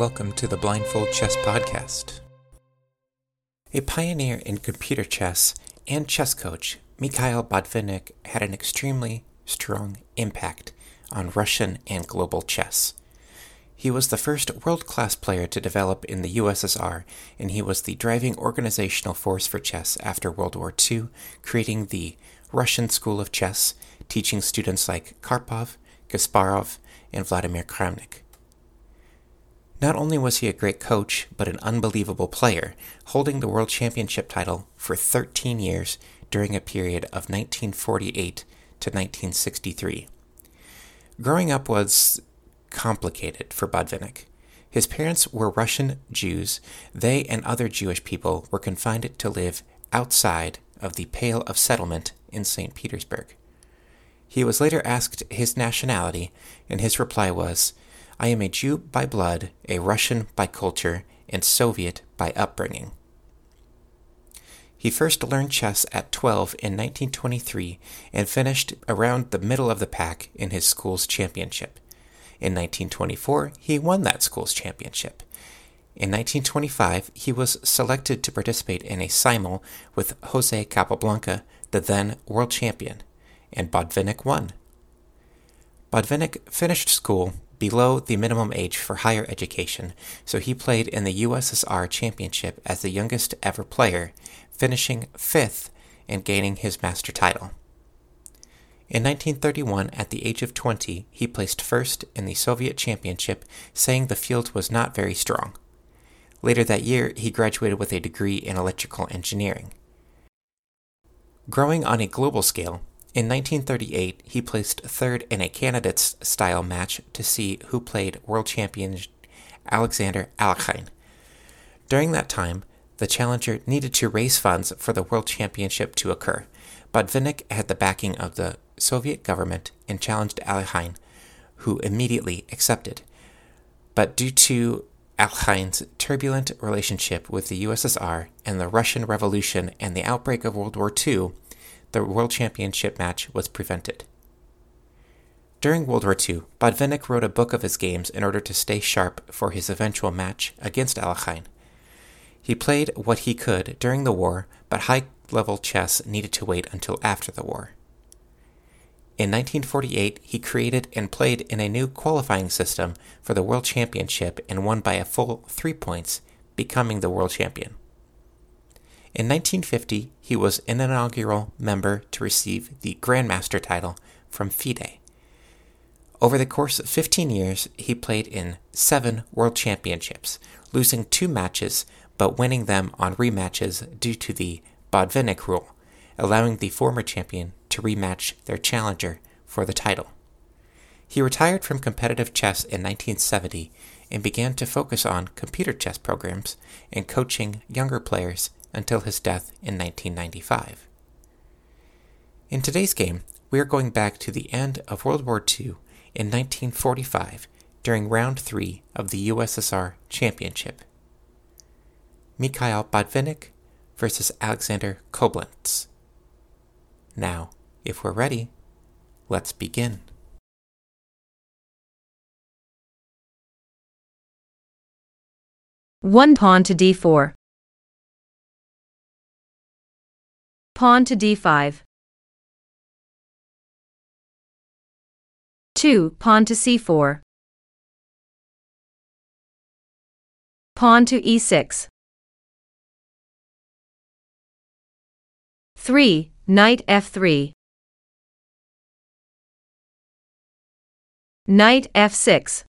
welcome to the Blindfold Chess Podcast. A pioneer in computer chess and chess coach, Mikhail Botvinnik had an extremely strong impact on Russian and global chess. He was the first world class player to develop in the USSR, and he was the driving organizational force for chess after World War II, creating the Russian School of Chess, teaching students like Karpov, Kasparov, and Vladimir Kramnik. Not only was he a great coach, but an unbelievable player, holding the World Championship title for 13 years during a period of 1948 to 1963. Growing up was complicated for Botvinnik. His parents were Russian Jews. They and other Jewish people were confined to live outside of the Pale of Settlement in St. Petersburg. He was later asked his nationality, and his reply was, I am a Jew by blood, a Russian by culture, and Soviet by upbringing. He first learned chess at 12 in 1923 and finished around the middle of the pack in his school's championship. In 1924, he won that school's championship. In 1925, he was selected to participate in a simul with Jose Capablanca, the then world champion, and Botvinnik won. Botvinnik finished school below the minimum age for higher education, so he played in the USSR Championship as the youngest ever player, finishing fifth and gaining his master title. In 1931, at the age of 20, he placed first in the Soviet Championship, saying the field was not very strong. Later that year, he graduated with a degree in electrical engineering. Growing on a global scale, in 1938, he placed third in a candidates style match to see who played world champion Alexander Alekhine. During that time, the challenger needed to raise funds for the world championship to occur, but Vinnik had the backing of the Soviet government and challenged Alekhine, who immediately accepted. But due to Alekhine's turbulent relationship with the USSR and the Russian Revolution and the outbreak of World War II, the World Championship match was prevented. During World War II, Botvinnik wrote a book of his games in order to stay sharp for his eventual match against Alekhine. He played what he could during the war, but high level chess needed to wait until after the war. In 1948, he created and played in a new qualifying system for the World Championship and won by a full three points, becoming the world champion. In 1950, he was an inaugural member to receive the Grandmaster title from FIDE. Over the course of 15 years, he played in seven World Championships, losing two matches but winning them on rematches due to the Botvinnik rule, allowing the former champion to rematch their challenger for the title. He retired from competitive chess in 1970 and began to focus on computer chess programs and coaching younger players until his death in 1995. In today's game, we are going back to the end of World War II in 1945 during round 3 of the USSR Championship. Mikhail Botvinnik versus Alexander Koblents. Now, if we're ready, let's begin. One pawn to d4. Pawn to d5. 2. Pawn to c4. Pawn to e6. 3. Knight f3. Knight f6.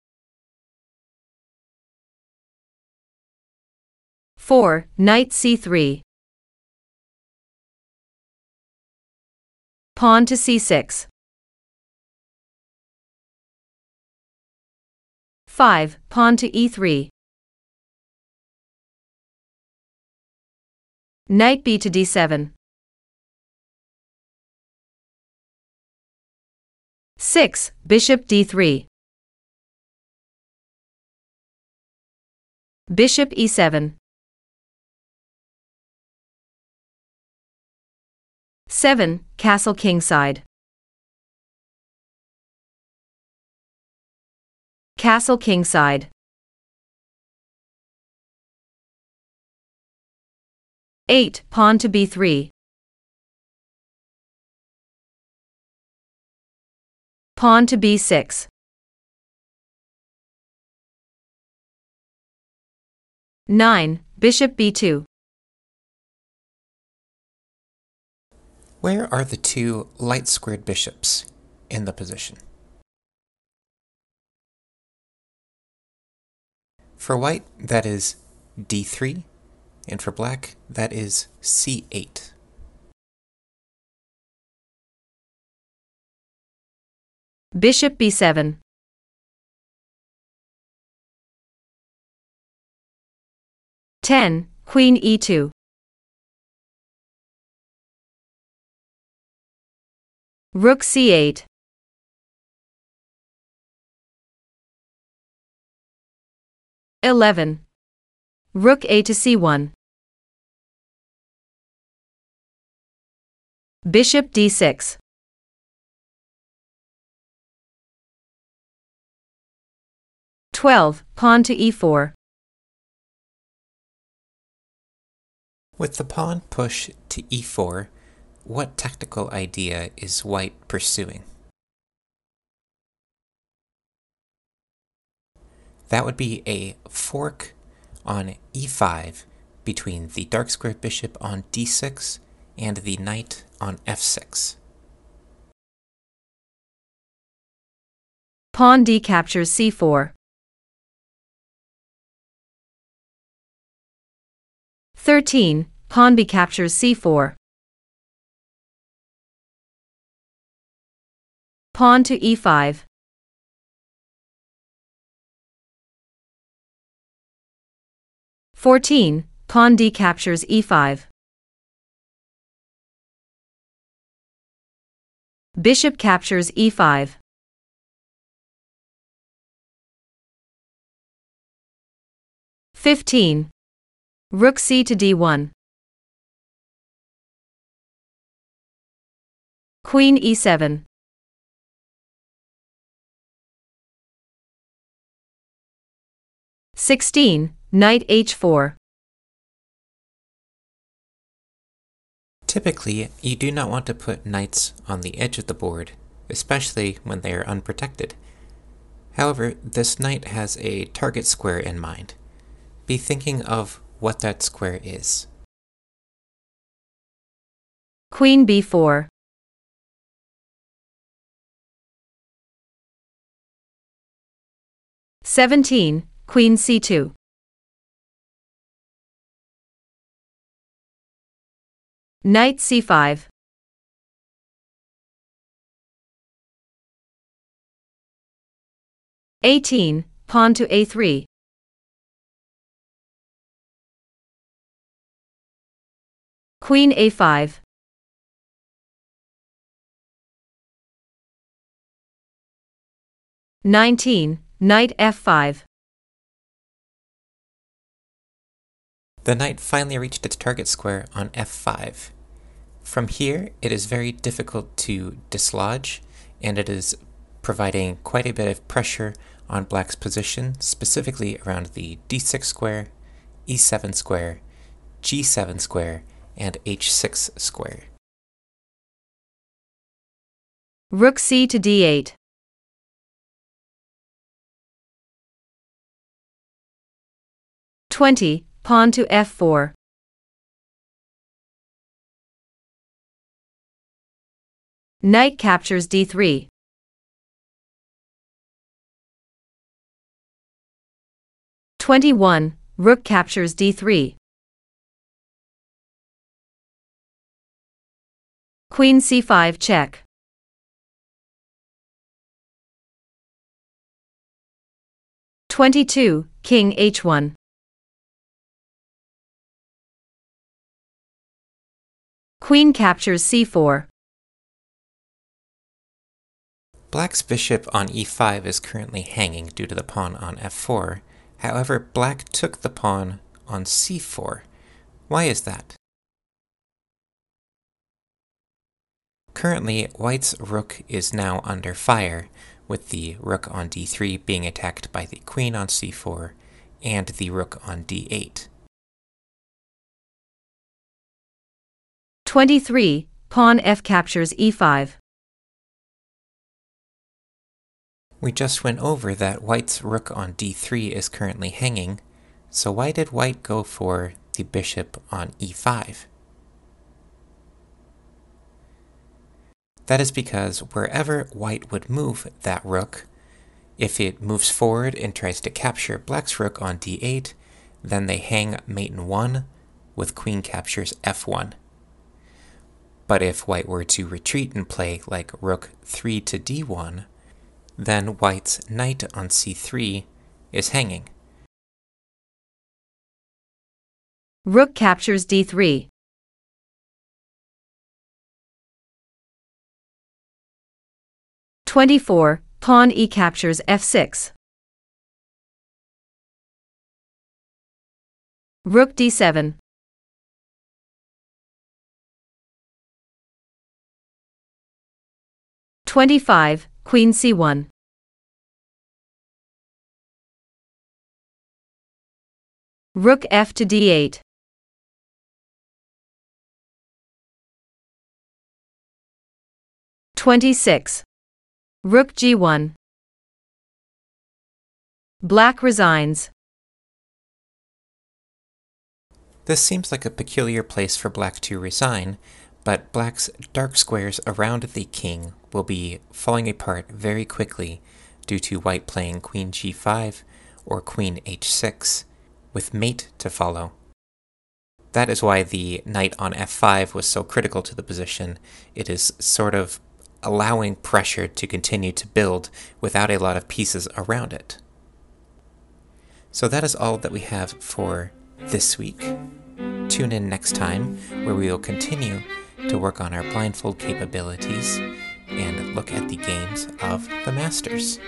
4. Knight c3. Pawn to c6. 5. Pawn to e3. Knight b to d7. 6. Bishop d3. Bishop e7. 7. Castle Kingside Castle Kingside 8. Pawn to b3 Pawn to b6 9. Bishop b2 Where are the two light squared bishops in the position? For white, that is d3, and for black, that is c8. Bishop b7. Ten. Queen e e2. Rook c8. Eleven. Rook a to c1. Bishop d6. Twelve. Pawn to e4. With the pawn push to e4, what tactical idea is white pursuing? That would be a fork on e5 between the dark square bishop on d6 and the knight on f6. Pawn d captures c4. 13. Pawn b captures c4. Pawn to e5. Fourteen. Pawn d captures e5. Bishop captures e5. Fifteen. Rook c to d1. Queen e7. Sixteen. Knight h4. Typically, you do not want to put knights on the edge of the board, especially when they are unprotected. However, this knight has a target square in mind. Be thinking of what that square is. Queen b4. Seventeen. Queen c2. Knight c5. Eighteen. Pawn to a3. Queen a5. Nineteen. Knight f5. The knight finally reached its target square on f5. From here, it is very difficult to dislodge, and it is providing quite a bit of pressure on black's position, specifically around the d6 square, e7 square, g7 square, and h6 square. Rook c to d8. Twenty. Pawn to f4. Knight captures d3. Twenty-one. Rook captures d3. Queen c5 check. Twenty-two. King h1. Queen captures c4. Black's bishop on e5 is currently hanging due to the pawn on f4. However, black took the pawn on c4. Why is that? Currently, white's rook is now under fire, with the rook on d3 being attacked by the queen on c4 and the rook on d8. 23. Pawn f captures e e5. We just went over that white's rook on d3 is currently hanging, so why did white go for the bishop on e5? That is because wherever white would move that rook, if it moves forward and tries to capture black's rook on d8, then they hang mate in 1 with queen captures f1. But if white were to retreat and play like rook 3 to d1, then white's knight on c3 is hanging. Rook captures d3. Twenty-four. Pawn e captures f6. Rook d7. Twenty-five. Queen c1. Rook f to d8. Twenty-six. Rook g1. Black resigns. This seems like a peculiar place for black to resign, but black's dark squares around the king will be falling apart very quickly due to white playing queen g5 or queen h6, with mate to follow. That is why the knight on f5 was so critical to the position. It is sort of allowing pressure to continue to build without a lot of pieces around it. So that is all that we have for this week. Tune in next time where we will continue to work on our blindfold capabilities and look at the games of the Masters.